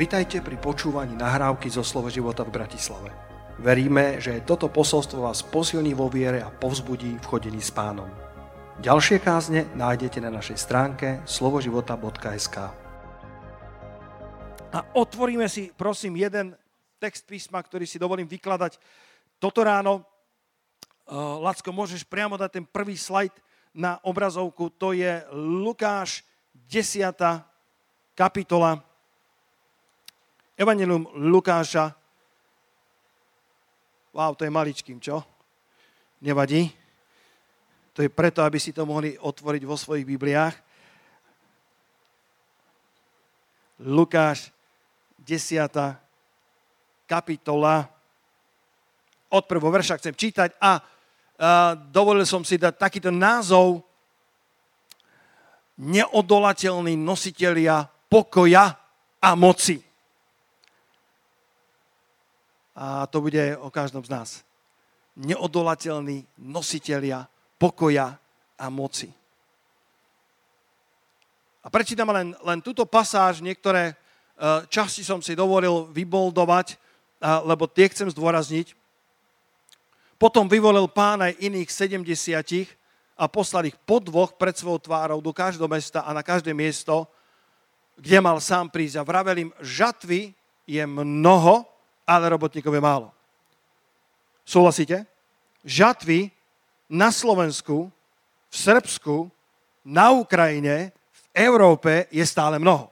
Vitajte pri počúvaní nahrávky zo Slovo života v Bratislave. Veríme, že toto posolstvo vás posilní vo viere a povzbudí v chodení s pánom. Ďalšie kázne nájdete na našej stránke slovoživota.sk A otvoríme si, prosím, jeden text písma, ktorý si dovolím vykladať toto ráno. Uh, Lacko, môžeš priamo dať ten prvý slajd na obrazovku. To je Lukáš 10. kapitola Evangelium Lukáša. Wow, to je maličkým, čo? Nevadí. To je preto, aby si to mohli otvoriť vo svojich Bibliách. Lukáš, 10. kapitola. Od prvého verša chcem čítať a, a dovolil som si dať takýto názov neodolateľní nositelia pokoja a moci. A to bude o každom z nás. Neodolateľní nositelia pokoja a moci. A prečítam len, len túto pasáž, niektoré e, časti som si dovolil vyboldovať, lebo tie chcem zdôrazniť. Potom vyvolil pán aj iných 70 a poslal ich po dvoch pred svojou tvárou do každého mesta a na každé miesto, kde mal sám prísť. A vravel im, žatvy je mnoho, ale robotníkov je málo. Súhlasíte? Žatvy na Slovensku, v Srbsku, na Ukrajine, v Európe je stále mnoho.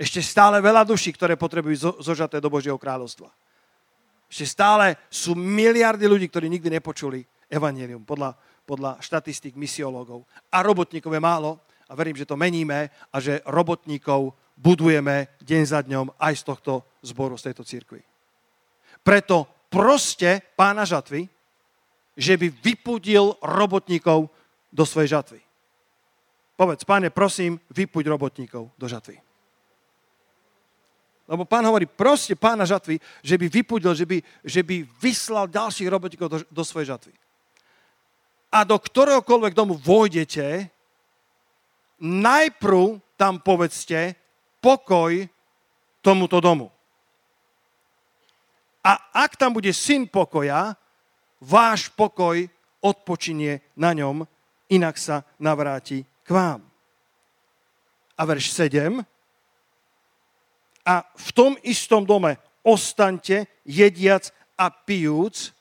Ešte stále veľa duší, ktoré potrebujú zožaté do Božieho kráľovstva. Ešte stále sú miliardy ľudí, ktorí nikdy nepočuli evanelium podľa, podľa štatistík misiológov. A robotníkov je málo a verím, že to meníme a že robotníkov budujeme deň za dňom aj z tohto zboru, z tejto církvy. Preto proste pána žatvy, že by vypudil robotníkov do svojej žatvy. Povedz, páne, prosím, vypuď robotníkov do žatvy. Lebo pán hovorí, proste pána žatvy, že by vypudil, že by, že by vyslal ďalších robotníkov do, do svojej žatvy. A do ktoréhokoľvek domu vojdete, najprv tam povedzte, pokoj tomuto domu. A ak tam bude syn pokoja, váš pokoj odpočinie na ňom, inak sa navráti k vám. A verš 7. A v tom istom dome ostaňte, jediac a pijúc,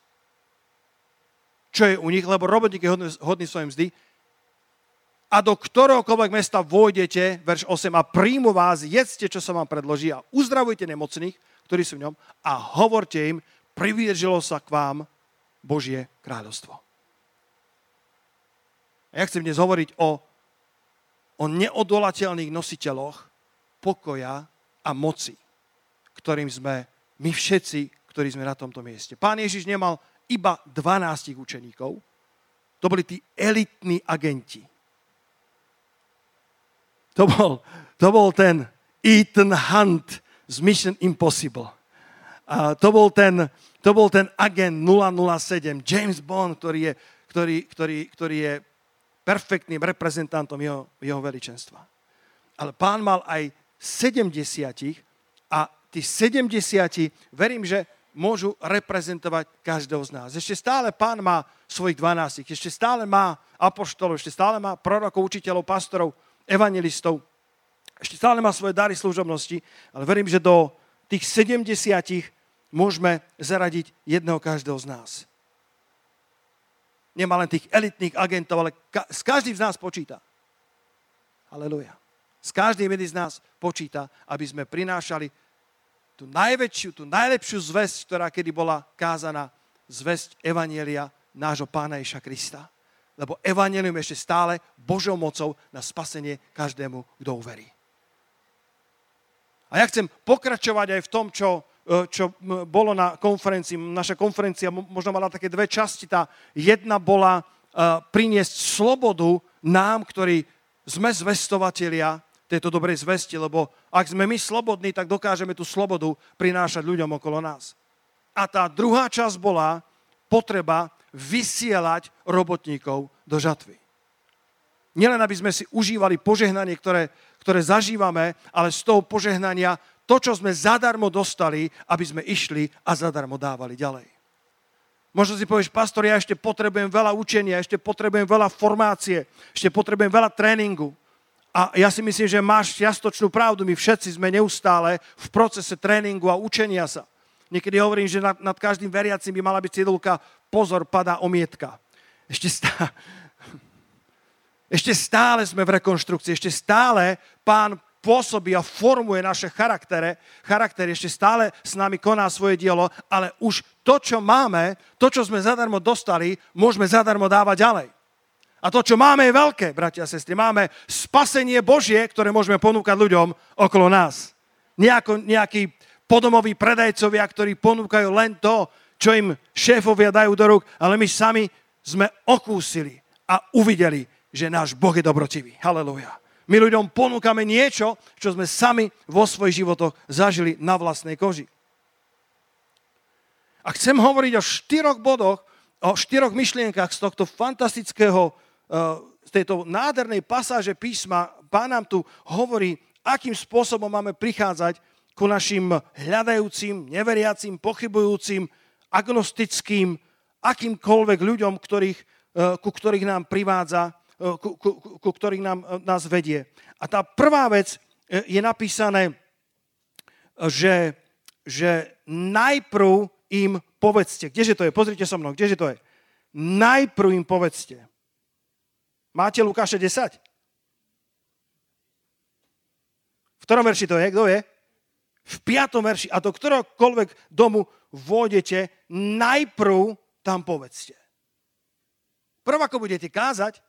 čo je u nich, lebo robotník je hodný, hodný svojej mzdy, a do ktoréhokoľvek mesta vojdete, verš 8, a príjmu vás, jedzte, čo sa vám predloží a uzdravujte nemocných, ktorí sú v ňom a hovorte im, priviedžilo sa k vám Božie kráľovstvo. A ja chcem dnes hovoriť o, o neodolateľných nositeľoch pokoja a moci, ktorým sme my všetci, ktorí sme na tomto mieste. Pán Ježiš nemal iba 12 učeníkov, to boli tí elitní agenti, to bol, to bol ten Ethan Hunt z Mission Impossible. A to bol ten, to bol ten agent 007, James Bond, ktorý je, ktorý, ktorý, ktorý je perfektným reprezentantom jeho, jeho veličenstva. Ale pán mal aj 70 a tí 70, verím, že môžu reprezentovať každého z nás. Ešte stále pán má svojich 12, ešte stále má apoštolov, ešte stále má prorokov, učiteľov, pastorov, evangelistov. Ešte stále má svoje dary služobnosti, ale verím, že do tých 70 môžeme zaradiť jedného každého z nás. Nemá len tých elitných agentov, ale ka- s každým z nás počíta. Aleluja. S každým z nás počíta, aby sme prinášali tú najväčšiu, tú najlepšiu zväzť, ktorá kedy bola kázaná, zväzť Evanielia nášho Pána Iša Krista lebo evanelium ešte stále Božou mocou na spasenie každému, kto uverí. A ja chcem pokračovať aj v tom, čo, e, čo bolo na konferencii. Naša konferencia možno mala také dve časti. Tá jedna bola uh, priniesť slobodu nám, ktorí sme zvestovatelia tejto dobrej zvesti, lebo ak sme my slobodní, tak dokážeme tú slobodu prinášať ľuďom okolo nás. A tá druhá časť bola potreba vysielať robotníkov do žatvy. Nielen, aby sme si užívali požehnanie, ktoré, ktoré zažívame, ale z toho požehnania to, čo sme zadarmo dostali, aby sme išli a zadarmo dávali ďalej. Možno si povieš, pastor, ja ešte potrebujem veľa učenia, ešte potrebujem veľa formácie, ešte potrebujem veľa tréningu. A ja si myslím, že máš čiastočnú pravdu. My všetci sme neustále v procese tréningu a učenia sa. Niekedy hovorím, že nad, nad každým veriacim by mala byť cedulka pozor, padá omietka. Ešte stále, ešte stále sme v rekonštrukcii, ešte stále pán pôsobí a formuje naše charaktere, charakter ešte stále s nami koná svoje dielo, ale už to, čo máme, to, čo sme zadarmo dostali, môžeme zadarmo dávať ďalej. A to, čo máme, je veľké, bratia a sestry. Máme spasenie Božie, ktoré môžeme ponúkať ľuďom okolo nás. Nejako, nejakí podomoví predajcovia, ktorí ponúkajú len to, čo im šéfovia dajú do rúk, ale my sami sme okúsili a uvideli, že náš Boh je dobrotivý. Halelujá. My ľuďom ponúkame niečo, čo sme sami vo svojich životoch zažili na vlastnej koži. A chcem hovoriť o štyroch bodoch, o štyroch myšlienkach z tohto fantastického z tejto nádhernej pasáže písma pán nám tu hovorí, akým spôsobom máme prichádzať ku našim hľadajúcim, neveriacim, pochybujúcim, agnostickým, akýmkoľvek ľuďom, ktorých, e, ku ktorých nám privádza, e, ku, ku, ku ktorých nám, e, nás vedie. A tá prvá vec je napísané, že, že najprv im povedzte. Kdeže to je? Pozrite so mnou, kdeže to je? Najprv im povedzte. Máte Lukáše 10? V ktorom verši to je? Kto je? V piatom verši. A do ktorokoľvek domu vôjdete, najprv tam povedzte. Prv ako budete kázať,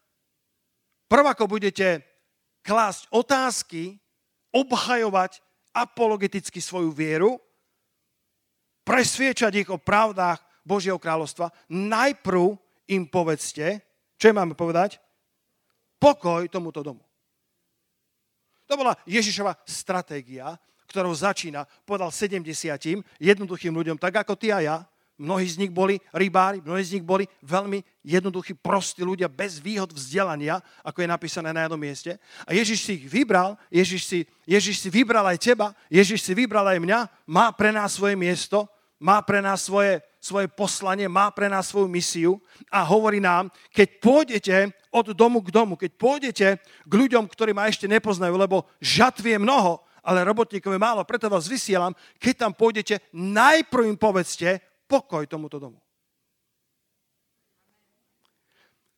prv ako budete klásť otázky, obhajovať apologeticky svoju vieru, presviečať ich o pravdách Božieho kráľovstva, najprv im povedzte, čo im máme povedať? pokoj tomuto domu. To bola Ježišova stratégia, ktorou začína, povedal 70 jednoduchým ľuďom, tak ako ty a ja. Mnohí z nich boli rybári, mnohí z nich boli veľmi jednoduchí, prostí ľudia bez výhod vzdelania, ako je napísané na jednom mieste. A Ježiš si ich vybral, Ježiš si, Ježiš si vybral aj teba, Ježiš si vybral aj mňa, má pre nás svoje miesto, má pre nás svoje, svoje poslanie, má pre nás svoju misiu a hovorí nám, keď pôjdete od domu k domu, keď pôjdete k ľuďom, ktorí ma ešte nepoznajú, lebo žatvie mnoho, ale robotníkov je málo, preto vás vysielam, keď tam pôjdete, najprv im povedzte pokoj tomuto domu.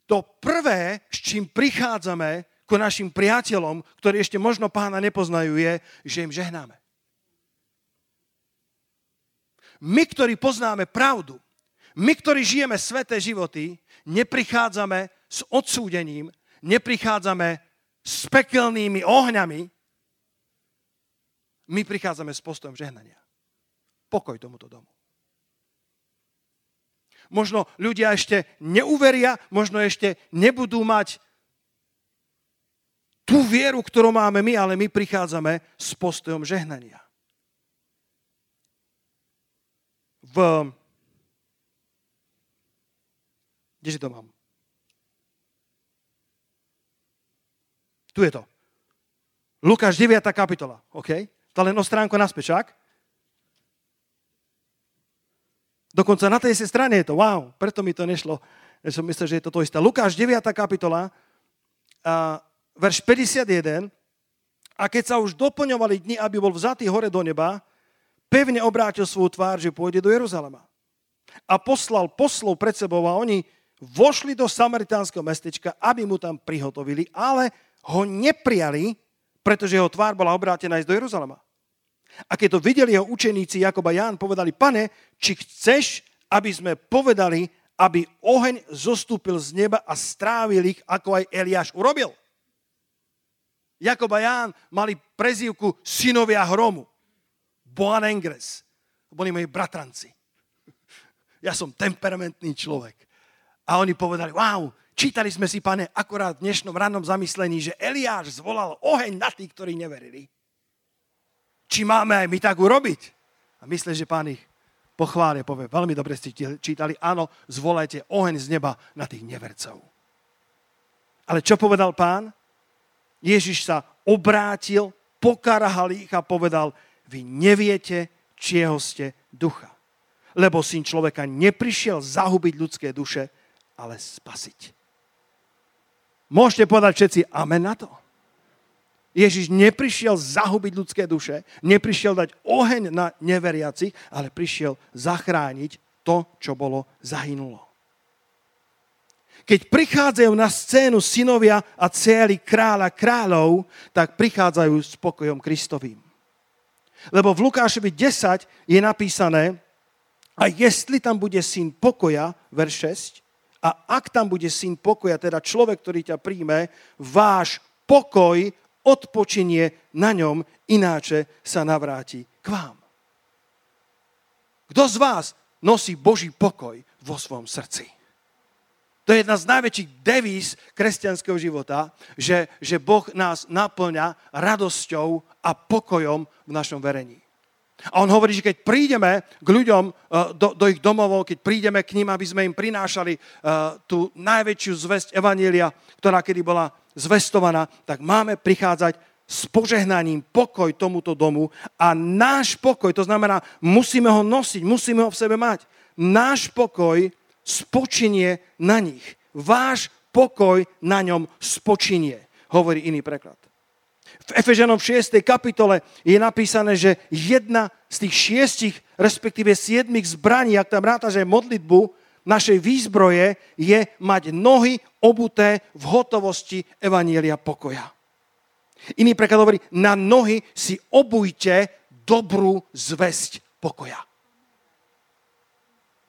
To prvé, s čím prichádzame ku našim priateľom, ktorí ešte možno pána nepoznajú, je, že im žehnáme. My, ktorí poznáme pravdu, my, ktorí žijeme sveté životy, neprichádzame s odsúdením, neprichádzame s pekelnými ohňami, my prichádzame s postojom žehnania. Pokoj tomuto domu. Možno ľudia ešte neuveria, možno ešte nebudú mať tú vieru, ktorú máme my, ale my prichádzame s postojom žehnania. V... Kdeže to mám? Tu je to. Lukáš 9. kapitola. OK? To len o stránku naspäť, však? Dokonca na tej strane je to. Wow, preto mi to nešlo. Ja som myslel, že je to to isté. Lukáš 9. kapitola, a verš 51. A keď sa už doplňovali dni, aby bol vzatý hore do neba, pevne obrátil svoju tvár, že pôjde do Jeruzalema. A poslal poslov pred sebou a oni vošli do samaritánskeho mestečka, aby mu tam prihotovili, ale ho neprijali, pretože jeho tvár bola obrátená ísť do Jeruzalema. A keď to videli jeho učeníci Jakob a Ján, povedali, pane, či chceš, aby sme povedali, aby oheň zostúpil z neba a strávil ich, ako aj Eliáš urobil. Jakob a Ján mali prezývku synovia hromu. Boanengres. Boli moji bratranci. Ja som temperamentný človek. A oni povedali, wow, Čítali sme si, pane, akorát v dnešnom rannom zamyslení, že Eliáš zvolal oheň na tých, ktorí neverili. Či máme aj my tak urobiť? A myslím, že pán ich pochvália, povie, veľmi dobre ste čítali, áno, zvolajte oheň z neba na tých nevercov. Ale čo povedal pán? Ježiš sa obrátil, pokarahal ich a povedal, vy neviete, čieho ste ducha. Lebo syn človeka neprišiel zahubiť ľudské duše, ale spasiť. Môžete povedať všetci amen na to? Ježiš neprišiel zahubiť ľudské duše, neprišiel dať oheň na neveriacich, ale prišiel zachrániť to, čo bolo zahynulo. Keď prichádzajú na scénu synovia a cély kráľa kráľov, tak prichádzajú s pokojom Kristovým. Lebo v Lukášovi 10 je napísané, a jestli tam bude syn pokoja, verš 6, a ak tam bude syn pokoja, teda človek, ktorý ťa príjme, váš pokoj odpočinie na ňom, ináče sa navráti k vám. Kto z vás nosí Boží pokoj vo svojom srdci? To je jedna z najväčších devíz kresťanského života, že, že Boh nás naplňa radosťou a pokojom v našom verení. A on hovorí, že keď prídeme k ľuďom eh, do, do ich domovov, keď prídeme k ním, aby sme im prinášali uh, tú najväčšiu zväzť Evanielia, ktorá kedy bola zvestovaná, tak máme prichádzať s požehnaním pokoj tomuto domu a náš pokoj, to znamená, musíme ho nosiť, musíme ho v sebe mať. Náš pokoj spočinie na nich. Váš pokoj na ňom spočinie, hovorí iný preklad. V Efeženom 6. kapitole je napísané, že jedna z tých šiestich, respektíve siedmých zbraní, ak tam ráta, že modlitbu, našej výzbroje je mať nohy obuté v hotovosti Evanielia pokoja. Iný preklad hovorí, na nohy si obujte dobrú zväzť pokoja.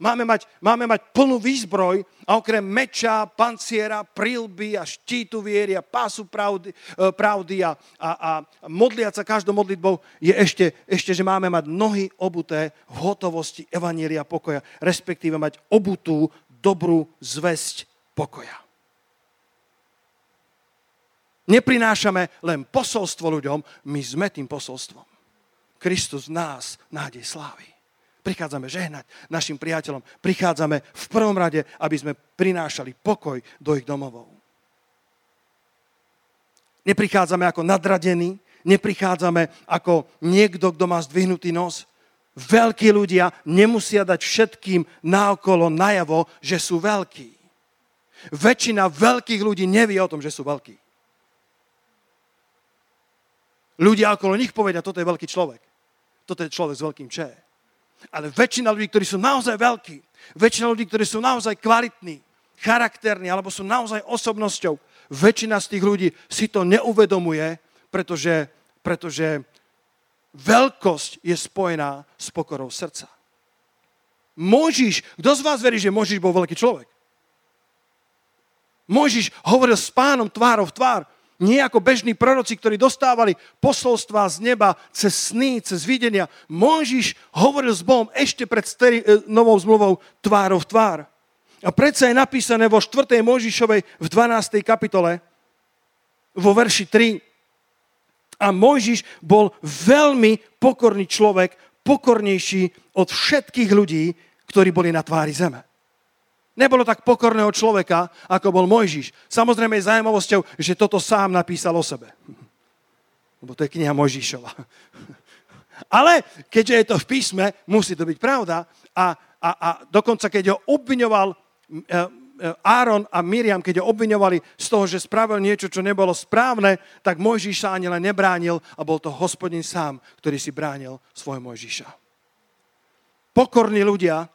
Máme mať, máme mať plnú výzbroj a okrem meča, panciera, prilby a štítu viery a pásu pravdy, e, pravdy a, a, a modliať sa každou modlitbou je ešte, ešte, že máme mať nohy obuté v hotovosti Evanielia pokoja, respektíve mať obutú dobrú zväzť pokoja. Neprinášame len posolstvo ľuďom, my sme tým posolstvom. Kristus nás nádej slávy. Prichádzame žehnať našim priateľom. Prichádzame v prvom rade, aby sme prinášali pokoj do ich domovov. Neprichádzame ako nadradení, neprichádzame ako niekto, kto má zdvihnutý nos. Veľkí ľudia nemusia dať všetkým naokolo najavo, že sú veľkí. Väčšina veľkých ľudí nevie o tom, že sú veľkí. Ľudia okolo nich povedia, toto je veľký človek. Toto je človek s veľkým če. Ale väčšina ľudí, ktorí sú naozaj veľkí, väčšina ľudí, ktorí sú naozaj kvalitní, charakterní, alebo sú naozaj osobnosťou, väčšina z tých ľudí si to neuvedomuje, pretože, pretože veľkosť je spojená s pokorou srdca. Môžiš, kto z vás verí, že Môžiš bol veľký človek? Môžiš hovoril s pánom tvárov v tvár. Nie ako bežní proroci, ktorí dostávali posolstva z neba cez sny, cez videnia. Môžiš hovoril s Bohom ešte pred steri- e, novou zmluvou tvárov tvár. A predsa je napísané vo 4. Mojžišovej v 12. kapitole, vo verši 3. A Mojžiš bol veľmi pokorný človek, pokornejší od všetkých ľudí, ktorí boli na tvári zeme. Nebolo tak pokorného človeka, ako bol Mojžiš. Samozrejme je zaujímavosťou, že toto sám napísal o sebe. Lebo to je kniha Mojžišova. Ale keďže je to v písme, musí to byť pravda. A, a, a dokonca, keď ho obviňoval e, e, Áron a Miriam, keď ho obviňovali z toho, že spravil niečo, čo nebolo správne, tak Mojžiš sa ani len nebránil a bol to hospodin sám, ktorý si bránil svoj Mojžiša. Pokorní ľudia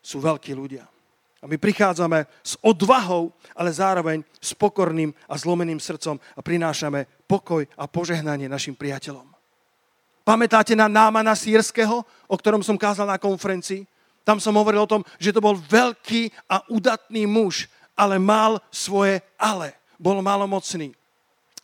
sú veľkí ľudia. A my prichádzame s odvahou, ale zároveň s pokorným a zlomeným srdcom a prinášame pokoj a požehnanie našim priateľom. Pamätáte na Námana Sýrského, o ktorom som kázal na konferencii? Tam som hovoril o tom, že to bol veľký a udatný muž, ale mal svoje ale. Bol malomocný.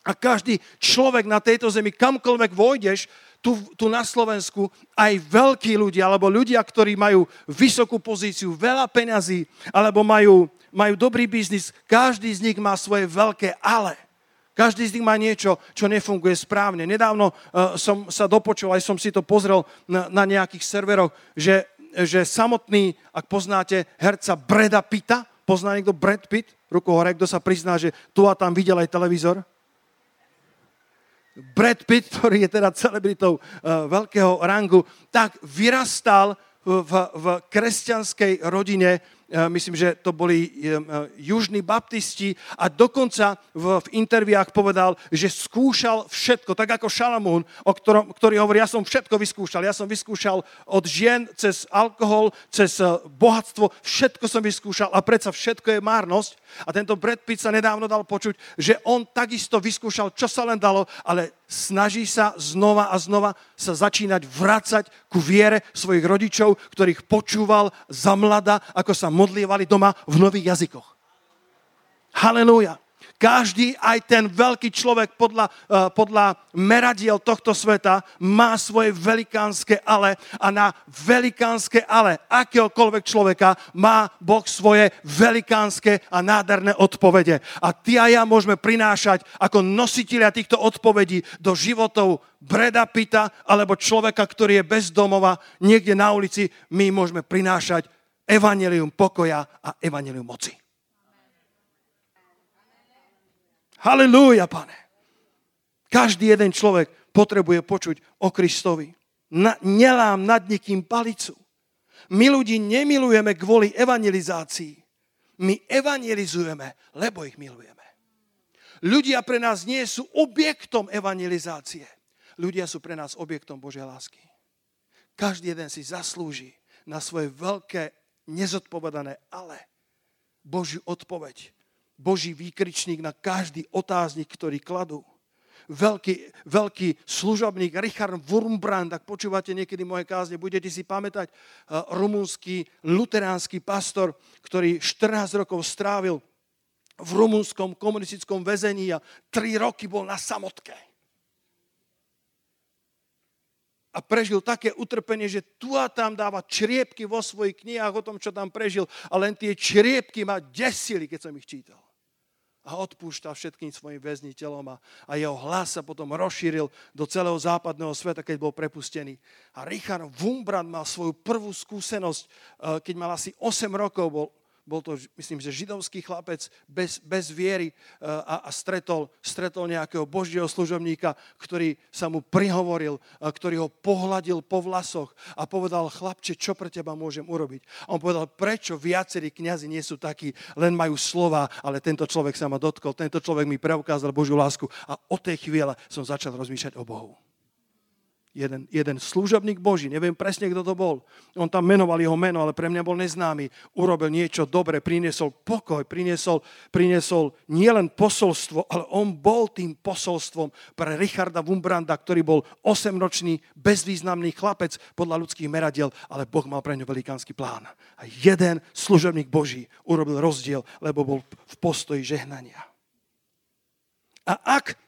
A každý človek na tejto zemi, kamkoľvek vojdeš, tu, tu na Slovensku aj veľkí ľudia, alebo ľudia, ktorí majú vysokú pozíciu, veľa peňazí, alebo majú, majú dobrý biznis, každý z nich má svoje veľké ale. Každý z nich má niečo, čo nefunguje správne. Nedávno uh, som sa dopočul, aj som si to pozrel na, na nejakých serveroch, že, že samotný, ak poznáte herca Breda Pitta, pozná niekto Brad Pitt? Ruku hore, kto sa prizná, že tu a tam videl aj televízor? Brad Pitt, ktorý je teda celebritou uh, veľkého rangu, tak vyrastal v, v kresťanskej rodine, myslím, že to boli e, e, južní baptisti a dokonca v, v interviách povedal, že skúšal všetko, tak ako Šalamún, o ktorom, ktorý hovorí, ja som všetko vyskúšal, ja som vyskúšal od žien cez alkohol, cez bohatstvo, všetko som vyskúšal a predsa všetko je márnosť. A tento Brad Pitt sa nedávno dal počuť, že on takisto vyskúšal, čo sa len dalo, ale snaží sa znova a znova sa začínať vracať ku viere svojich rodičov, ktorých počúval za mlada, ako sa modlievali doma v nových jazykoch. Halelúja. Každý, aj ten veľký človek podľa, uh, podľa meradiel tohto sveta má svoje velikánske ale a na velikánske ale akéhokoľvek človeka má Boh svoje velikánske a nádherné odpovede. A ty a ja môžeme prinášať ako nositeľia týchto odpovedí do životov Breda Pita alebo človeka, ktorý je bez domova niekde na ulici. My môžeme prinášať evanelium pokoja a evanelium moci. Halelúja, pane. Každý jeden človek potrebuje počuť o Kristovi. Na, nelám nad nikým palicu. My ľudí nemilujeme kvôli evangelizácii. My evangelizujeme, lebo ich milujeme. Ľudia pre nás nie sú objektom evangelizácie. Ľudia sú pre nás objektom Božej lásky. Každý jeden si zaslúži na svoje veľké, nezodpovedané ale Božiu odpoveď Boží výkričník na každý otáznik, ktorý kladú. Veľký, veľký služobník Richard Wurmbrand, ak počúvate niekedy moje kázne, budete si pamätať, eh, rumunský luteránsky pastor, ktorý 14 rokov strávil v rumunskom komunistickom väzení a 3 roky bol na samotke a prežil také utrpenie, že tu a tam dáva čriepky vo svojich knihách o tom, čo tam prežil a len tie čriepky ma desili, keď som ich čítal. A odpúšťal všetkým svojim väzniteľom a, a jeho hlas sa potom rozšíril do celého západného sveta, keď bol prepustený. A Richard Wumbrand mal svoju prvú skúsenosť, eh, keď mal asi 8 rokov, bol bol to, myslím, že židovský chlapec bez, bez viery e, a, a stretol, stretol nejakého božieho služobníka, ktorý sa mu prihovoril, ktorý ho pohľadil po vlasoch a povedal, chlapče, čo pre teba môžem urobiť? A on povedal, prečo viacerí kňazi nie sú takí, len majú slova, ale tento človek sa ma dotkol, tento človek mi preukázal Božiu lásku a od tej chvíle som začal rozmýšľať o Bohu jeden, jeden služobník Boží, neviem presne, kto to bol. On tam menoval jeho meno, ale pre mňa bol neznámy. Urobil niečo dobre, priniesol pokoj, priniesol, priniesol nielen posolstvo, ale on bol tým posolstvom pre Richarda Wumbranda, ktorý bol 8-ročný, bezvýznamný chlapec podľa ľudských meradiel, ale Boh mal pre ňo velikánsky plán. A jeden služobník Boží urobil rozdiel, lebo bol v postoji žehnania. A ak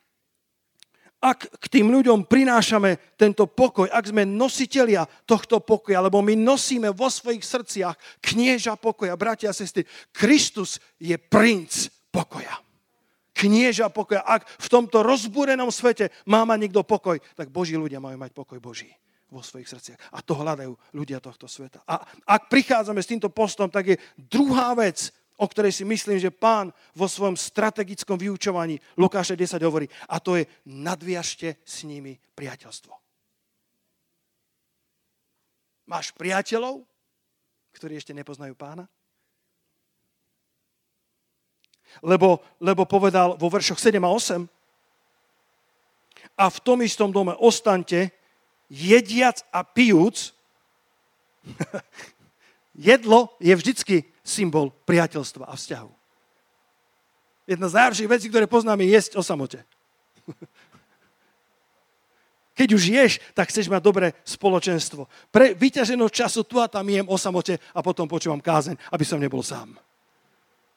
ak k tým ľuďom prinášame tento pokoj, ak sme nositelia tohto pokoja, lebo my nosíme vo svojich srdciach knieža pokoja, bratia a sestry, Kristus je princ pokoja. Knieža pokoja. Ak v tomto rozbúrenom svete má mať niekto pokoj, tak Boží ľudia majú mať pokoj Boží vo svojich srdciach. A to hľadajú ľudia tohto sveta. A ak prichádzame s týmto postom, tak je druhá vec, o ktorej si myslím, že pán vo svojom strategickom vyučovaní Lukáša 10 hovorí. A to je nadviažte s nimi priateľstvo. Máš priateľov, ktorí ešte nepoznajú pána? Lebo, lebo povedal vo veršoch 7 a 8 a v tom istom dome ostante, jediac a pijúc, jedlo je vždycky symbol priateľstva a vzťahu. Jedna z najhorších vecí, ktoré poznáme, je jesť o samote. Keď už ješ, tak chceš mať dobré spoločenstvo. Pre vyťaženosť času tu a tam jem o samote a potom počúvam kázeň, aby som nebol sám.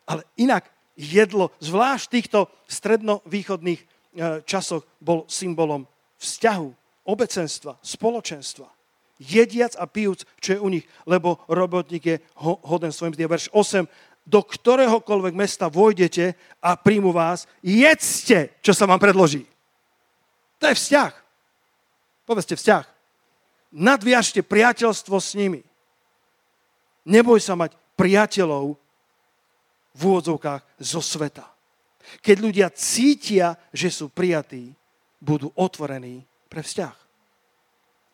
Ale inak jedlo, zvlášť v týchto strednovýchodných e, časoch, bol symbolom vzťahu, obecenstva, spoločenstva jediac a pijúc, čo je u nich, lebo robotník je hoden svojim mzdy. Verš 8. Do ktoréhokoľvek mesta vojdete a príjmu vás, jedzte, čo sa vám predloží. To je vzťah. Povedzte vzťah. Nadviažte priateľstvo s nimi. Neboj sa mať priateľov v úvodzovkách zo sveta. Keď ľudia cítia, že sú prijatí, budú otvorení pre vzťah.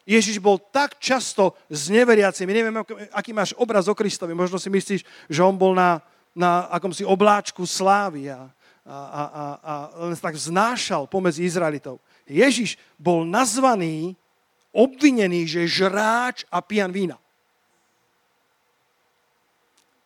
Ježiš bol tak často s neveriacimi, neviem, aký máš obraz o Kristovi, možno si myslíš, že on bol na, na akomsi obláčku slávy a, a, a, a, len tak vznášal pomedzi Izraelitov. Ježiš bol nazvaný, obvinený, že žráč a pijan vína.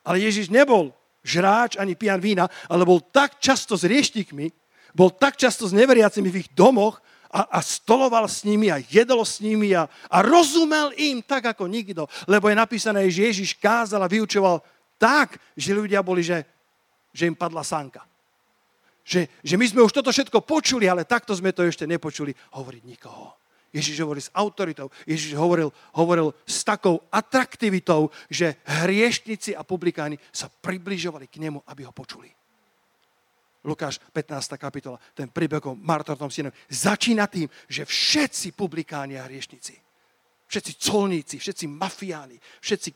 Ale Ježiš nebol žráč ani pijan vína, ale bol tak často s rieštikmi, bol tak často s neveriacimi v ich domoch a, a stoloval s nimi a jedol s nimi a, a rozumel im tak ako nikto. Lebo je napísané, že Ježiš kázal a vyučoval tak, že ľudia boli, že, že im padla sánka. Že, že my sme už toto všetko počuli, ale takto sme to ešte nepočuli hovoriť nikoho. Ježiš hovoril s autoritou, Ježiš hovoril, hovoril s takou atraktivitou, že hriešnici a publikáni sa približovali k nemu, aby ho počuli. Lukáš 15. kapitola, ten príbeh o martornom synovi, začína tým, že všetci publikáni a hriešnici, všetci colníci, všetci mafiáni, všetci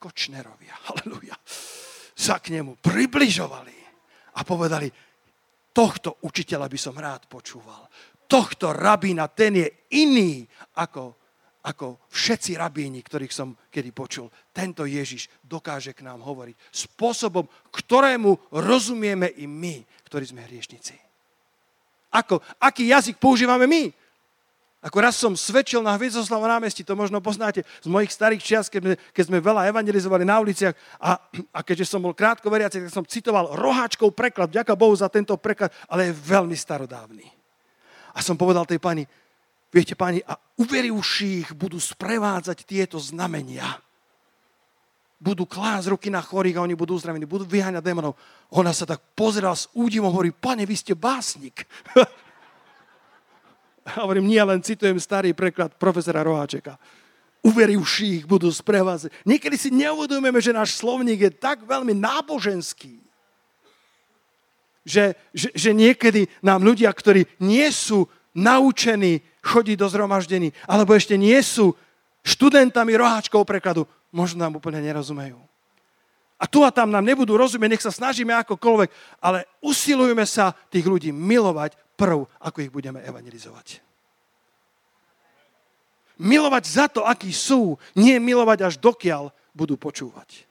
kočnerovia, halleluja, sa k nemu približovali a povedali, tohto učiteľa by som rád počúval tohto rabína, ten je iný ako, ako všetci rabíni, ktorých som kedy počul. Tento Ježiš dokáže k nám hovoriť spôsobom, ktorému rozumieme i my, ktorí sme hriešnici. Ako, aký jazyk používame my? Ako raz som svedčil na Hviezdoslavu námestí, to možno poznáte z mojich starých čias, keď sme, keď sme veľa evangelizovali na uliciach a, a keďže som bol krátko veriaci, tak som citoval roháčkov preklad, ďaká Bohu za tento preklad, ale je veľmi starodávny. A som povedal tej pani, viete pani, a uverivších budú sprevádzať tieto znamenia. Budú klásť ruky na chorých a oni budú uzdravení, budú vyháňať démonov. Ona sa tak pozerala s údivom, hovorí, pane, vy ste básnik. a hovorím, nie len citujem starý preklad profesora Roháčeka. Uverivších budú sprevádzať. Niekedy si neuvedomujeme, že náš slovník je tak veľmi náboženský že, že, že niekedy nám ľudia, ktorí nie sú naučení chodiť do zhromaždení, alebo ešte nie sú študentami roháčkov prekladu, možno nám úplne nerozumejú. A tu a tam nám nebudú rozumieť, nech sa snažíme akokoľvek, ale usilujeme sa tých ľudí milovať prv, ako ich budeme evangelizovať. Milovať za to, akí sú, nie milovať až dokiaľ budú počúvať.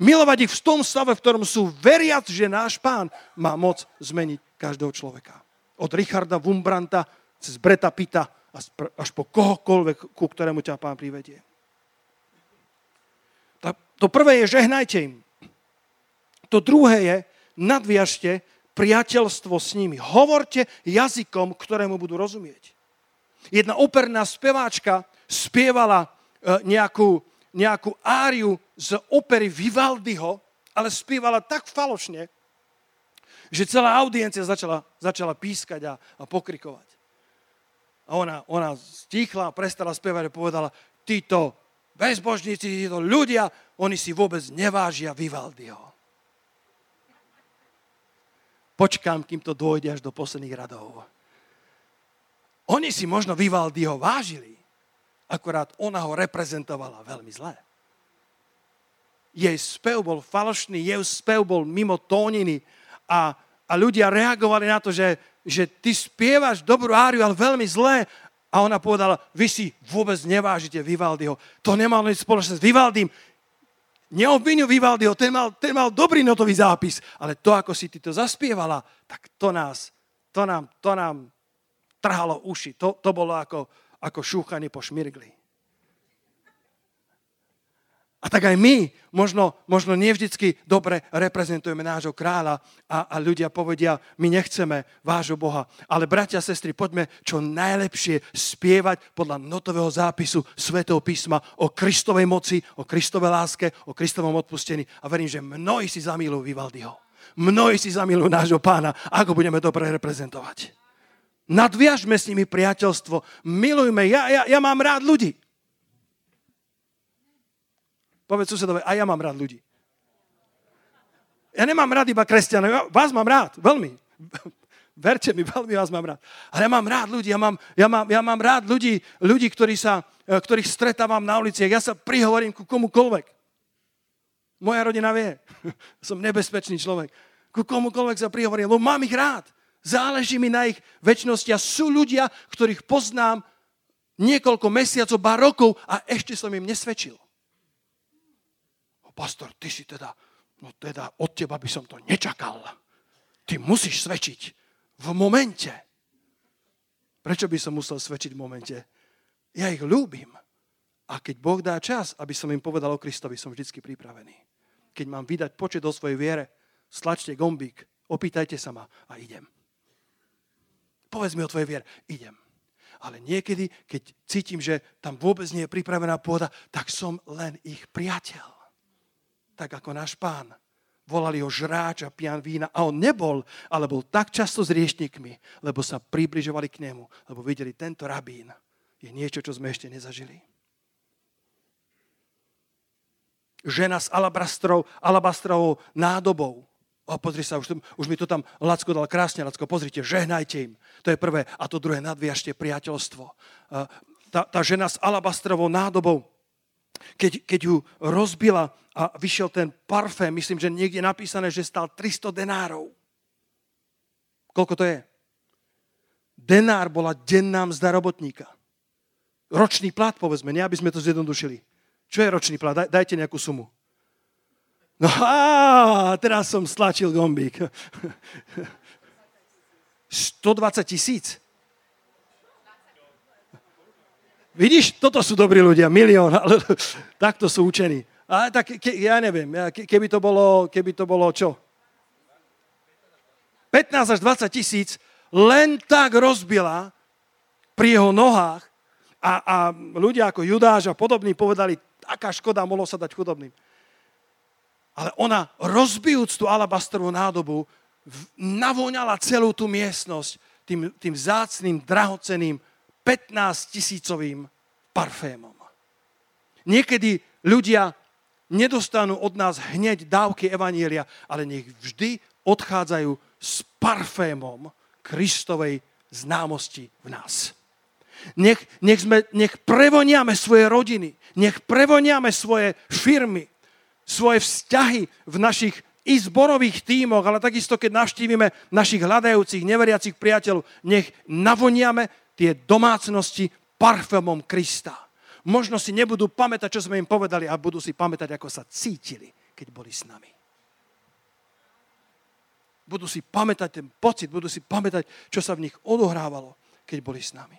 Milovať ich v tom stave, v ktorom sú veriac, že náš pán má moc zmeniť každého človeka. Od Richarda Wumbranta cez Breta Pita až po kohokoľvek, ku ktorému ťa pán privedie. To prvé je, žehnajte im. To druhé je, nadviažte priateľstvo s nimi. Hovorte jazykom, ktorému budú rozumieť. Jedna operná speváčka spievala e, nejakú, nejakú áriu z opery Vivaldiho, ale spievala tak falošne, že celá audiencia začala, začala pískať a, a pokrikovať. A ona, ona stíchla, prestala spievať a povedala, títo bezbožníci, títo ľudia, oni si vôbec nevážia Vivaldiho. Počkám, kým to dôjde až do posledných radov. Oni si možno Vivaldiho vážili, akorát ona ho reprezentovala veľmi zle jej spev bol falošný, jej spev bol mimo tóniny a, a ľudia reagovali na to, že, že ty spievaš dobrú áriu, ale veľmi zlé. A ona povedala, vy si vôbec nevážite Vivaldiho. To nemalo nič spoločné s Vivaldím. Neobvinuj Vivaldiho, ten mal, ten mal dobrý notový zápis, ale to, ako si ty to zaspievala, tak to nás, to nám, to nám trhalo uši. To, to bolo ako, ako šúchanie po šmirgli. A tak aj my možno, možno nevždycky dobre reprezentujeme nášho kráľa a, a ľudia povedia, my nechceme vášho Boha. Ale bratia a sestry, poďme čo najlepšie spievať podľa notového zápisu Svetého písma o Kristovej moci, o Kristovej láske, o Kristovom odpustení. A verím, že mnohí si zamílujú Vivaldiho. Mnohí si zamílujú nášho pána, ako budeme dobre reprezentovať. Nadviažme s nimi priateľstvo, milujme. Ja, ja, ja mám rád ľudí. Povedz susedovi, a ja mám rád ľudí. Ja nemám rád iba kresťanov, ja vás mám rád, veľmi. Verte mi, veľmi vás mám rád. Ale ja mám rád ľudí, ja mám, ja mám, ja mám rád ľudí, ľudí ktorí sa, e, ktorých stretávam na uliciach. Ja sa prihovorím ku komukoľvek. Moja rodina vie, som nebezpečný človek. Ku komukoľvek sa prihovorím, lebo mám ich rád. Záleží mi na ich väčšnosti a sú ľudia, ktorých poznám niekoľko mesiacov, ba rokov a ešte som im nesvedčil. Pastor, ty si teda, no teda od teba by som to nečakal. Ty musíš svedčiť v momente. Prečo by som musel svedčiť v momente? Ja ich ľúbim. A keď Boh dá čas, aby som im povedal o Kristovi, som vždy pripravený. Keď mám vydať počet o svojej viere, stlačte gombík, opýtajte sa ma a idem. Povedz mi o tvojej viere. Idem. Ale niekedy, keď cítim, že tam vôbec nie je pripravená pôda, tak som len ich priateľ. Tak ako náš pán. Volali ho žráč a pian vína. A on nebol, ale bol tak často s riešnikmi, lebo sa približovali k nemu, lebo videli, tento rabín je niečo, čo sme ešte nezažili. Žena s alabastrov, alabastrovou nádobou. O, pozri sa, už, už mi to tam Lacko dal krásne, Lacko, pozrite, žehnajte im. To je prvé. A to druhé, nadviažte priateľstvo. Tá, tá žena s alabastrovou nádobou, keď, keď ju rozbila a vyšiel ten parfém, myslím, že niekde napísané, že stal 300 denárov. Koľko to je? Denár bola denná mzda robotníka. Ročný plat, povedzme, nie aby sme to zjednodušili. Čo je ročný plat? Daj, dajte nejakú sumu. No a teraz som stlačil gombík. 120 tisíc. Vidíš, toto sú dobrí ľudia, milión, ale takto sú učení. A tak, ke, ja neviem, keby to bolo, keby to bolo čo? 15 až 20 tisíc len tak rozbila pri jeho nohách a, a ľudia ako Judáš a podobní povedali, taká škoda, mohlo sa dať chudobným. Ale ona, rozbijúc tú alabastrovú nádobu, navoňala celú tú miestnosť tým, tým zácným, drahoceným 15 tisícovým parfémom. Niekedy ľudia nedostanú od nás hneď dávky Evanielia, ale nech vždy odchádzajú s parfémom Kristovej známosti v nás. Nech, nech, sme, nech prevoniame svoje rodiny, nech prevoniame svoje firmy, svoje vzťahy v našich i zborových tímoch, ale takisto, keď navštívime našich hľadajúcich, neveriacich priateľov, nech navoniame tie domácnosti parfémom Krista. Možno si nebudú pamätať, čo sme im povedali, a budú si pamätať, ako sa cítili, keď boli s nami. Budú si pamätať ten pocit, budú si pamätať, čo sa v nich odohrávalo, keď boli s nami.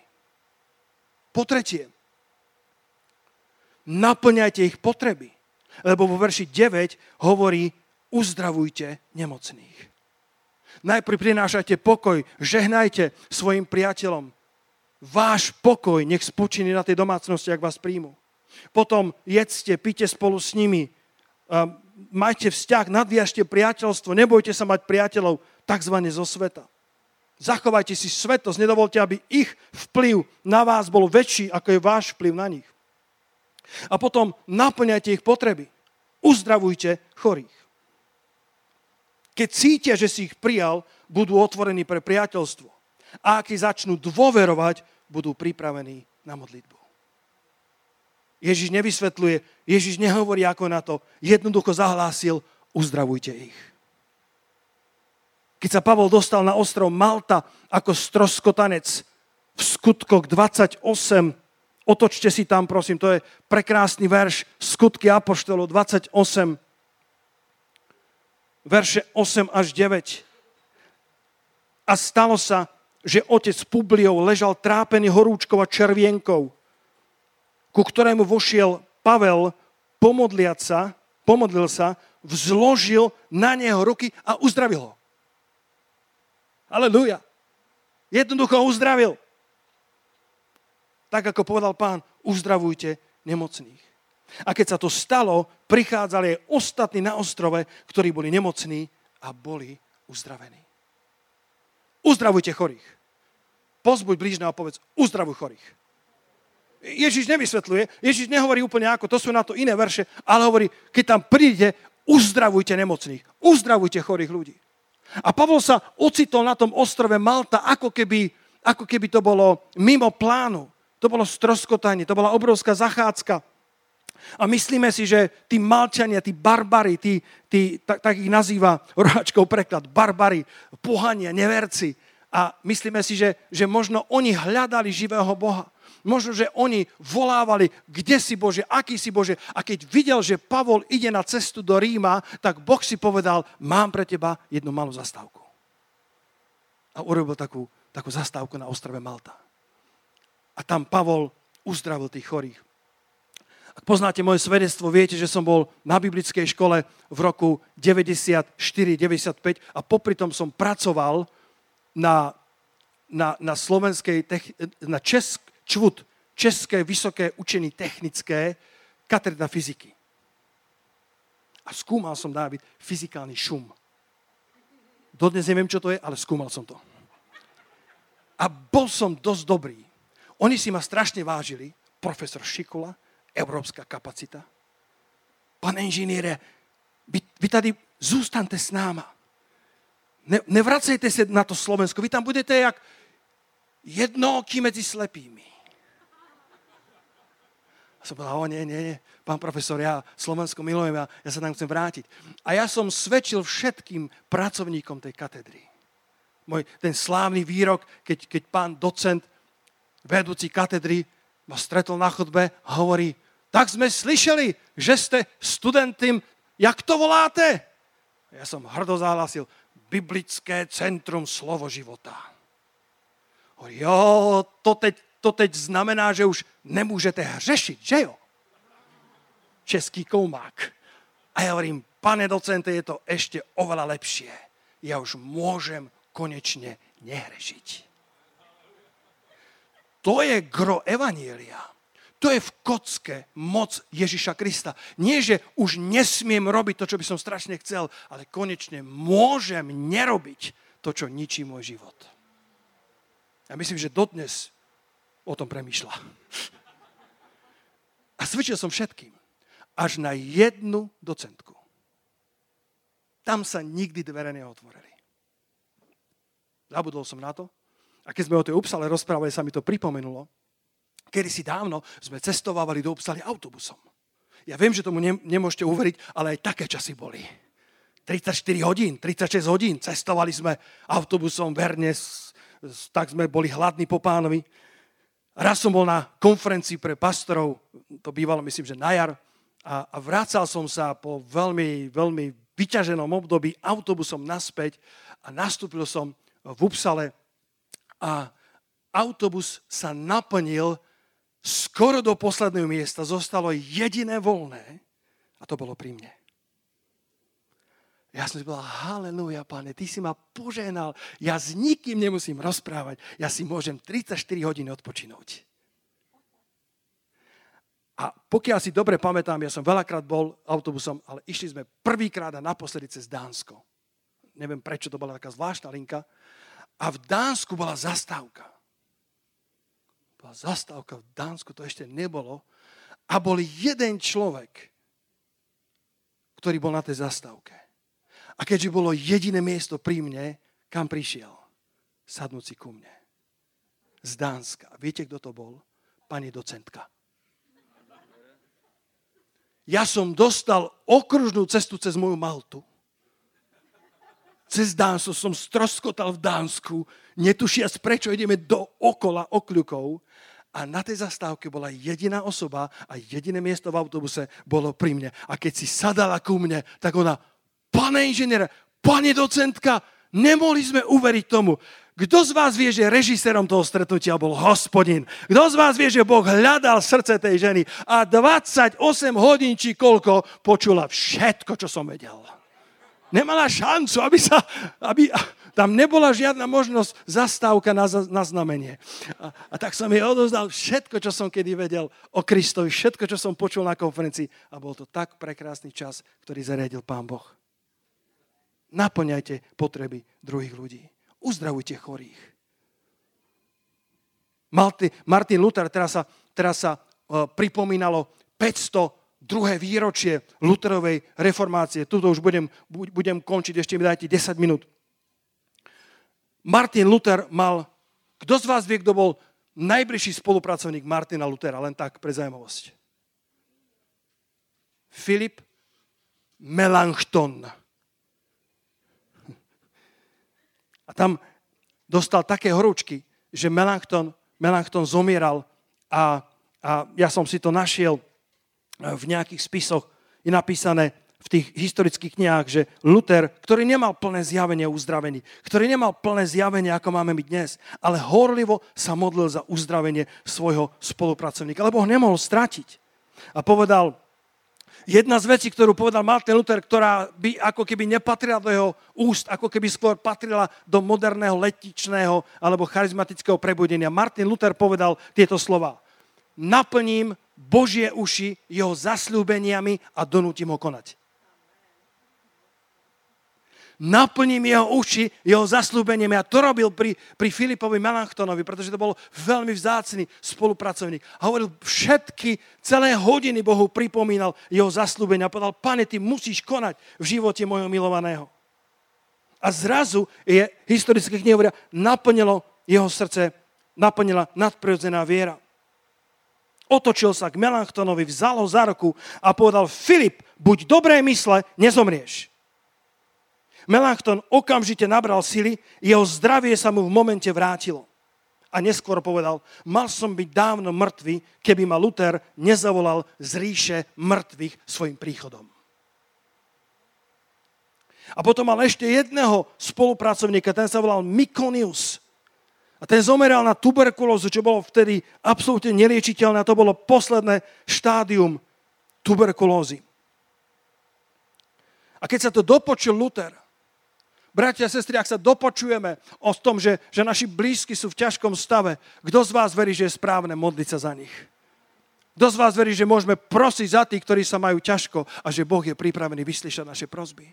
Po tretie, naplňajte ich potreby. Lebo vo verši 9 hovorí, uzdravujte nemocných. Najprv prinášajte pokoj, žehnajte svojim priateľom. Váš pokoj nech spočíne na tej domácnosti, ak vás príjmu. Potom jedzte, pite spolu s nimi, majte vzťah, nadviažte priateľstvo, nebojte sa mať priateľov takzvané zo sveta. Zachovajte si svetosť, nedovolte, aby ich vplyv na vás bol väčší, ako je váš vplyv na nich. A potom naplňajte ich potreby. Uzdravujte chorých. Keď cítia, že si ich prijal, budú otvorení pre priateľstvo. A ak začnú dôverovať, budú pripravení na modlitbu. Ježiš nevysvetľuje, Ježiš nehovorí ako na to, jednoducho zahlásil, uzdravujte ich. Keď sa Pavol dostal na ostrov Malta ako stroskotanec v skutkoch 28, otočte si tam, prosím, to je prekrásny verš, skutky Apoštolov 28, verše 8 až 9. A stalo sa, že otec Publiov ležal trápený horúčkou a červienkou, ku ktorému vošiel Pavel pomodliať sa, pomodlil sa, vzložil na neho ruky a uzdravil ho. Aleluja. Jednoducho uzdravil. Tak ako povedal pán, uzdravujte nemocných. A keď sa to stalo, prichádzali aj ostatní na ostrove, ktorí boli nemocní a boli uzdravení. Uzdravujte chorých. Pozbuď blížneho a povedz, uzdravuj chorých. Ježiš nevysvetľuje, Ježiš nehovorí úplne ako, to sú na to iné verše, ale hovorí, keď tam príde, uzdravujte nemocných, uzdravujte chorých ľudí. A Pavol sa ocitol na tom ostrove Malta, ako keby, ako keby to bolo mimo plánu. To bolo stroskotanie, to bola obrovská zachádzka. A myslíme si, že tí Malčania, tí barbary, tí, tí, tak, tak ich nazýva roháčkov preklad, barbary, pohania, neverci, a myslíme si, že, že možno oni hľadali živého Boha. Možno, že oni volávali, kde si Bože, aký si Bože. A keď videl, že Pavol ide na cestu do Ríma, tak Boh si povedal, mám pre teba jednu malú zastávku. A urobil takú, takú zastávku na ostrove Malta. A tam Pavol uzdravil tých chorých. Ak poznáte moje svedectvo, viete, že som bol na biblickej škole v roku 94-95 a popri tom som pracoval na, na, na slovenskej, na česk, čvut, České vysoké učení technické, katedra fyziky. A skúmal som, Dávid, fyzikálny šum. Dodnes neviem, čo to je, ale skúmal som to. A bol som dosť dobrý. Oni si ma strašne vážili. Profesor Šikula, európska kapacita. Pane inžiniere, vy, vy tady zústante s náma. Ne, nevracejte sa na to Slovensko. Vy tam budete jak jednoký medzi slepými. A som povedal, o nie, nie, nie, pán profesor, ja Slovensko milujem a ja sa tam chcem vrátiť. A ja som svedčil všetkým pracovníkom tej katedry. Môj, ten slávny výrok, keď, keď pán docent, vedúci katedry, ma stretol na chodbe a hovorí, tak sme slyšeli, že ste studentom, jak to voláte? Ja som hrdo zahlasil, Biblické centrum slovo života. Hovorí, jo, to teď, to teď znamená, že už nemôžete hřešiť, že jo? Český koumák. A ja hovorím, pane docente, je to ešte oveľa lepšie. Ja už môžem konečne nehrešiť. To je gro Evanielia. To je v kocke moc Ježiša Krista. Nie, že už nesmiem robiť to, čo by som strašne chcel, ale konečne môžem nerobiť to, čo ničí môj život. Ja myslím, že dodnes o tom premýšľa. A svedčil som všetkým. Až na jednu docentku. Tam sa nikdy dvere neotvorili. Zabudol som na to. A keď sme o tej Upsale rozprávali, sa mi to pripomenulo kedy si dávno sme cestovávali do Upsaly autobusom. Ja viem, že tomu nemôžete uveriť, ale aj také časy boli. 34 hodín, 36 hodín cestovali sme autobusom verne, tak sme boli hladní po pánovi. Raz som bol na konferencii pre pastorov, to bývalo myslím, že na jar, a, a vrácal som sa po veľmi, veľmi vyťaženom období autobusom naspäť a nastúpil som v Upsale a autobus sa naplnil skoro do posledného miesta zostalo jediné voľné a to bolo pri mne. Ja som si povedal, haleluja, pane, ty si ma poženal, ja s nikým nemusím rozprávať, ja si môžem 34 hodiny odpočinúť. A pokiaľ si dobre pamätám, ja som veľakrát bol autobusom, ale išli sme prvýkrát a naposledy cez Dánsko. Neviem, prečo to bola taká zvláštna linka. A v Dánsku bola zastávka bola zastávka v Dánsku, to ešte nebolo. A bol jeden človek, ktorý bol na tej zastávke. A keďže bolo jediné miesto pri mne, kam prišiel? Sadnúť si ku mne. Z Dánska. Viete, kto to bol? Pani docentka. Ja som dostal okružnú cestu cez moju Maltu. Cez Dánsko som stroskotal v Dánsku, netušiac prečo ideme do okola okľukov a na tej zastávke bola jediná osoba a jediné miesto v autobuse bolo pri mne. A keď si sadala ku mne, tak ona, pane inžinier, pane docentka, nemohli sme uveriť tomu. Kto z vás vie, že režisérom toho stretnutia bol hospodin? Kto z vás vie, že Boh hľadal srdce tej ženy a 28 hodín či koľko počula všetko, čo som vedel. Nemala šancu, aby sa, aby, tam nebola žiadna možnosť zastávka na, na znamenie. A, a tak som jej odozdal všetko, čo som kedy vedel o Kristovi, všetko, čo som počul na konferencii. A bol to tak prekrásny čas, ktorý zariadil Pán Boh. Naplňajte potreby druhých ľudí. Uzdravujte chorých. Martin Luther, teraz sa, teraz sa uh, pripomínalo 500 druhé výročie Lutherovej reformácie. Tuto už budem, budem končiť, ešte mi dajte 10 minút. Martin Luther mal, kto z vás vie, kto bol najbližší spolupracovník Martina Luthera, len tak pre zaujímavosť. Filip Melanchthon. A tam dostal také horúčky, že Melanchthon, Melanchthon zomieral a, a ja som si to našiel v nejakých spisoch. Je napísané, v tých historických knihách, že Luther, ktorý nemal plné zjavenie uzdravení, ktorý nemal plné zjavenie, ako máme my dnes, ale horlivo sa modlil za uzdravenie svojho spolupracovníka, lebo ho nemohol stratiť. A povedal, jedna z vecí, ktorú povedal Martin Luther, ktorá by ako keby nepatrila do jeho úst, ako keby skôr patrila do moderného letičného alebo charizmatického prebudenia. Martin Luther povedal tieto slova. Naplním Božie uši jeho zasľúbeniami a donútim ho konať naplním jeho uši jeho zaslúbením. Ja to robil pri, pri Filipovi Melanchtonovi, pretože to bol veľmi vzácný spolupracovník. A hovoril všetky, celé hodiny Bohu pripomínal jeho zaslúbenia. A povedal, pane, ty musíš konať v živote môjho milovaného. A zrazu je, historické knihy hovoria, naplnilo jeho srdce, naplnila nadprirodzená viera. Otočil sa k Melanchtonovi, vzal ho za ruku a povedal, Filip, buď dobré mysle, nezomrieš. Melanchthon okamžite nabral sily, jeho zdravie sa mu v momente vrátilo. A neskôr povedal, mal som byť dávno mŕtvy, keby ma Luther nezavolal z ríše mŕtvych svojim príchodom. A potom mal ešte jedného spolupracovníka, ten sa volal Mikonius. Ten zomeral na tuberkulózu, čo bolo vtedy absolútne neliečiteľné a to bolo posledné štádium tuberkulózy. A keď sa to dopočul Luther, Bratia a sestry, ak sa dopočujeme o tom, že, že naši blízky sú v ťažkom stave, kto z vás verí, že je správne modliť sa za nich? Kto z vás verí, že môžeme prosiť za tých, ktorí sa majú ťažko a že Boh je pripravený vyslyšať naše prosby?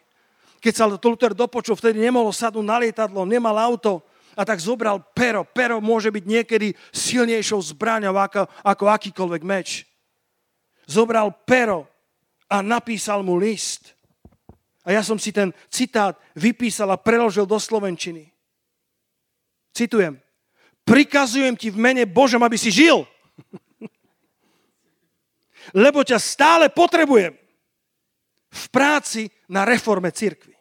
Keď sa Luther dopočul, vtedy nemohol sadnúť na lietadlo, nemal auto, a tak zobral pero. Pero môže byť niekedy silnejšou zbraňou ako, ako akýkoľvek meč. Zobral pero a napísal mu list. A ja som si ten citát vypísal a preložil do Slovenčiny. Citujem. Prikazujem ti v mene Božom, aby si žil. Lebo ťa stále potrebujem v práci na reforme cirkvi.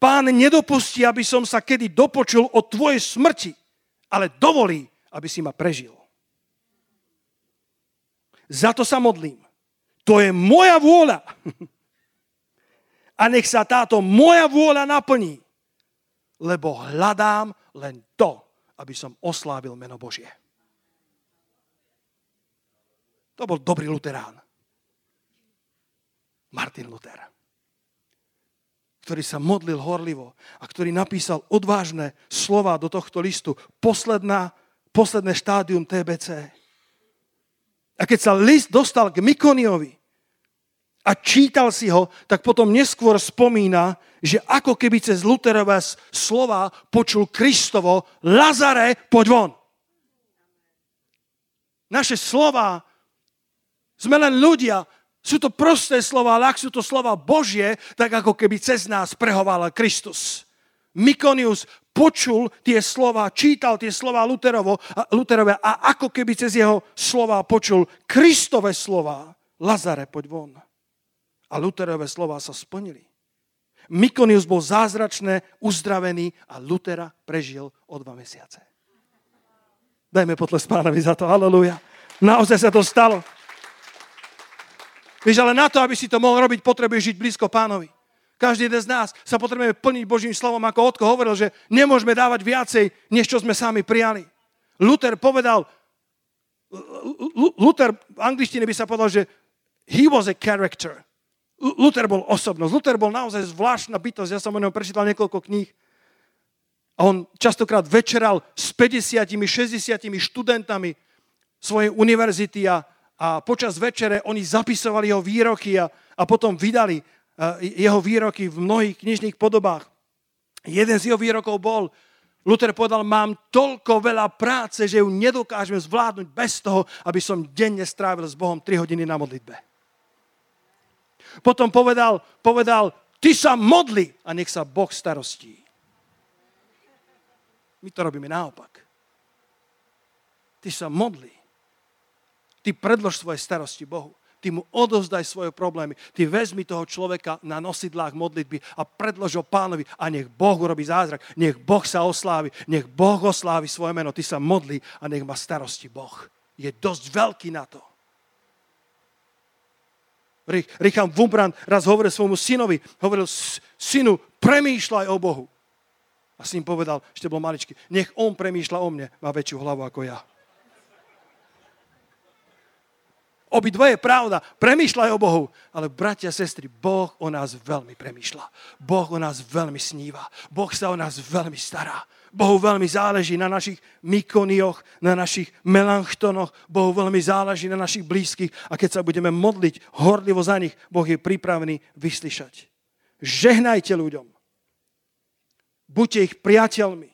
Pán nedopustí, aby som sa kedy dopočul o tvojej smrti, ale dovolí, aby si ma prežil. Za to sa modlím. To je moja vôľa. a nech sa táto moja vôľa naplní, lebo hľadám len to, aby som oslávil meno Božie. To bol dobrý luterán. Martin Luther ktorý sa modlil horlivo a ktorý napísal odvážne slova do tohto listu. Posledná, posledné štádium TBC. A keď sa list dostal k Mikoniovi, a čítal si ho, tak potom neskôr spomína, že ako keby cez Luterové slova počul Kristovo, Lazare, poď von. Naše slova, sme len ľudia, sú to prosté slova, ale ak sú to slova Božie, tak ako keby cez nás prehovala Kristus. Mikonius počul tie slova, čítal tie slova Luterovo, Luterové a ako keby cez jeho slova počul Kristové slova. Lazare, poď von. A Luterové slova sa splnili. Mikonius bol zázračné, uzdravený a Lutera prežil o dva mesiace. Dajme potles pánovi za to. Halleluja. Naozaj sa to stalo. Vieš, ale na to, aby si to mohol robiť, potrebuješ žiť blízko pánovi. Každý jeden z nás sa potrebujeme plniť Božím slovom, ako Otko hovoril, že nemôžeme dávať viacej, než čo sme sami prijali. Luther povedal, Luther v angličtine by sa povedal, že he was a character. Luther bol osobnosť. Luther bol naozaj zvláštna bytosť. Ja som o ňom prečítal niekoľko kníh. A on častokrát večeral s 50 60 študentami svojej univerzity a, a počas večere oni zapisovali jeho výroky a, a potom vydali uh, jeho výroky v mnohých knižných podobách. Jeden z jeho výrokov bol, Luther povedal, mám toľko veľa práce, že ju nedokážeme zvládnuť bez toho, aby som denne strávil s Bohom 3 hodiny na modlitbe. Potom povedal, povedal, ty sa modli a nech sa Boh starostí. My to robíme naopak. Ty sa modli. Ty predlož svoje starosti Bohu. ty mu odovzdaj svoje problémy. Ty vezmi toho človeka na nosidlách modlitby a predlož ho pánovi a nech Boh urobí zázrak. Nech Boh sa oslávi, nech Boh oslávi svoje meno. Ty sa modli a nech má starosti Boh. Je dosť veľký na to. Richard Wumbrand raz hovoril svojmu synovi, hovoril, synu, premýšľaj o Bohu. A syn povedal, ešte bol maličký, nech on premýšľa o mne, má väčšiu hlavu ako ja. Obidve je pravda. Premýšľaj o Bohu. Ale bratia sestry, Boh o nás veľmi premýšľa. Boh o nás veľmi sníva. Boh sa o nás veľmi stará. Bohu veľmi záleží na našich mikonioch, na našich melanchtonoch. Bohu veľmi záleží na našich blízkych. A keď sa budeme modliť horlivo za nich, Boh je pripravený vyslyšať. Žehnajte ľuďom. Buďte ich priateľmi.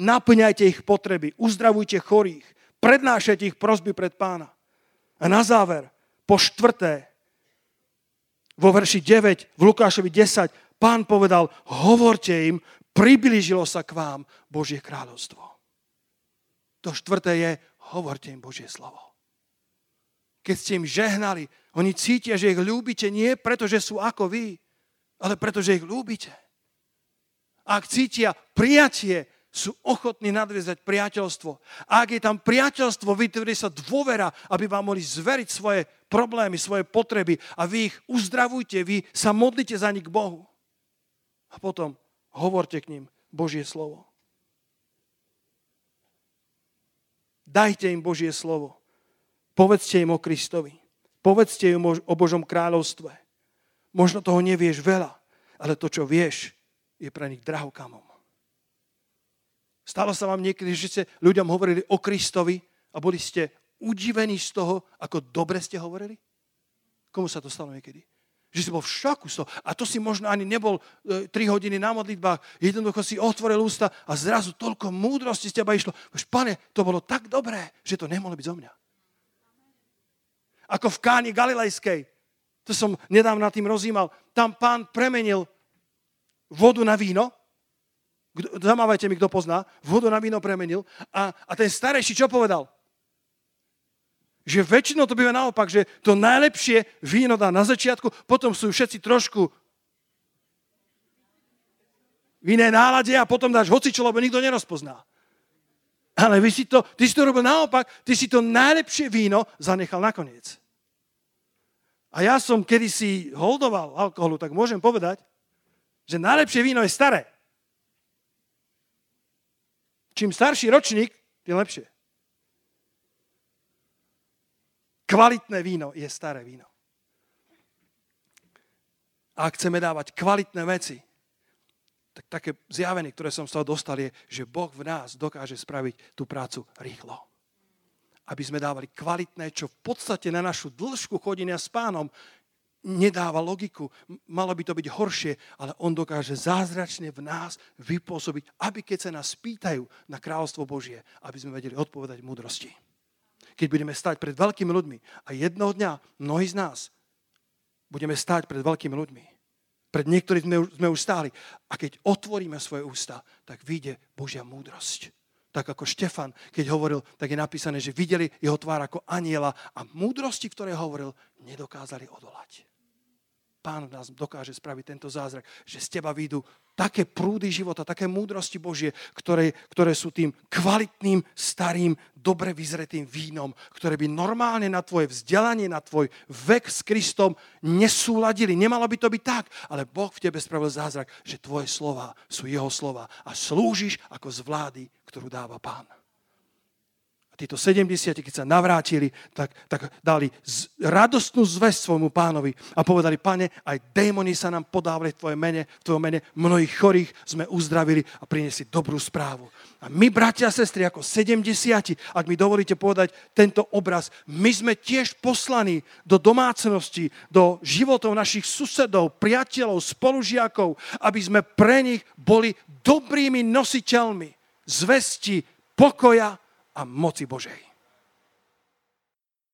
Naplňajte ich potreby. Uzdravujte chorých. Prednášajte ich prosby pred pána. A na záver, po štvrté, vo verši 9, v Lukášovi 10, pán povedal, hovorte im, priblížilo sa k vám Božie kráľovstvo. To štvrté je, hovorte im Božie slovo. Keď ste im žehnali, oni cítia, že ich ľúbite nie preto, že sú ako vy, ale preto, že ich ľúbite. Ak cítia prijatie, sú ochotní nadviezať priateľstvo. A ak je tam priateľstvo, vytvorí sa dôvera, aby vám mohli zveriť svoje problémy, svoje potreby a vy ich uzdravujte, vy sa modlite za nich k Bohu. A potom hovorte k ním Božie slovo. Dajte im Božie slovo. Povedzte im o Kristovi. Povedzte im o Božom kráľovstve. Možno toho nevieš veľa, ale to, čo vieš, je pre nich drahokamom. Stalo sa vám niekedy, že ste ľuďom hovorili o Kristovi a boli ste udivení z toho, ako dobre ste hovorili? Komu sa to stalo niekedy? Že si bol v šoku. A to si možno ani nebol e, 3 hodiny na modlitbách. Jednoducho si otvoril ústa a zrazu toľko múdrosti z teba išlo. Už, pane, to bolo tak dobré, že to nemohlo byť zo mňa. Ako v Káni Galilejskej. To som nedávno nad tým rozímal. Tam pán premenil vodu na víno zamávajte mi, kto pozná, vodu na víno premenil a, a ten starejší čo povedal? Že väčšinou to býva naopak, že to najlepšie víno dá na začiatku, potom sú všetci trošku v inej nálade a potom dáš hocičo, lebo nikto nerozpozná. Ale vy si to, ty si to robil naopak, ty si to najlepšie víno zanechal nakoniec. A ja som kedysi holdoval alkoholu, tak môžem povedať, že najlepšie víno je staré. Čím starší ročník, tým lepšie. Kvalitné víno je staré víno. A ak chceme dávať kvalitné veci, tak také zjavenie, ktoré som z toho dostal, je, že Boh v nás dokáže spraviť tú prácu rýchlo. Aby sme dávali kvalitné, čo v podstate na našu dĺžku chodenia s pánom nedáva logiku, malo by to byť horšie, ale on dokáže zázračne v nás vypôsobiť, aby keď sa nás pýtajú na kráľstvo Božie, aby sme vedeli odpovedať múdrosti. Keď budeme stať pred veľkými ľuďmi a jednoho dňa mnohí z nás budeme stať pred veľkými ľuďmi, pred niektorými sme, sme už stáli a keď otvoríme svoje ústa, tak vyjde Božia múdrosť. Tak ako Štefan, keď hovoril, tak je napísané, že videli jeho tvár ako aniela a múdrosti, ktoré hovoril, nedokázali odolať. Pán nás dokáže spraviť tento zázrak, že z teba výjdu také prúdy života, také múdrosti Božie, ktoré, ktoré sú tým kvalitným, starým, dobre vyzretým vínom, ktoré by normálne na tvoje vzdelanie, na tvoj vek s Kristom nesúladili. Nemalo by to byť tak, ale Boh v tebe spravil zázrak, že tvoje slova sú jeho slova a slúžiš ako z vlády, ktorú dáva Pán títo 70, keď sa navrátili, tak, tak dali radostnú zväzť svojmu pánovi a povedali, pane, aj démoni sa nám podávali v tvojom mene, v tvojom mene, mnohých chorých sme uzdravili a priniesli dobrú správu. A my, bratia a sestry, ako 70, ak mi dovolíte povedať tento obraz, my sme tiež poslaní do domácnosti, do životov našich susedov, priateľov, spolužiakov, aby sme pre nich boli dobrými nositeľmi zvesti, pokoja, a moci Božej.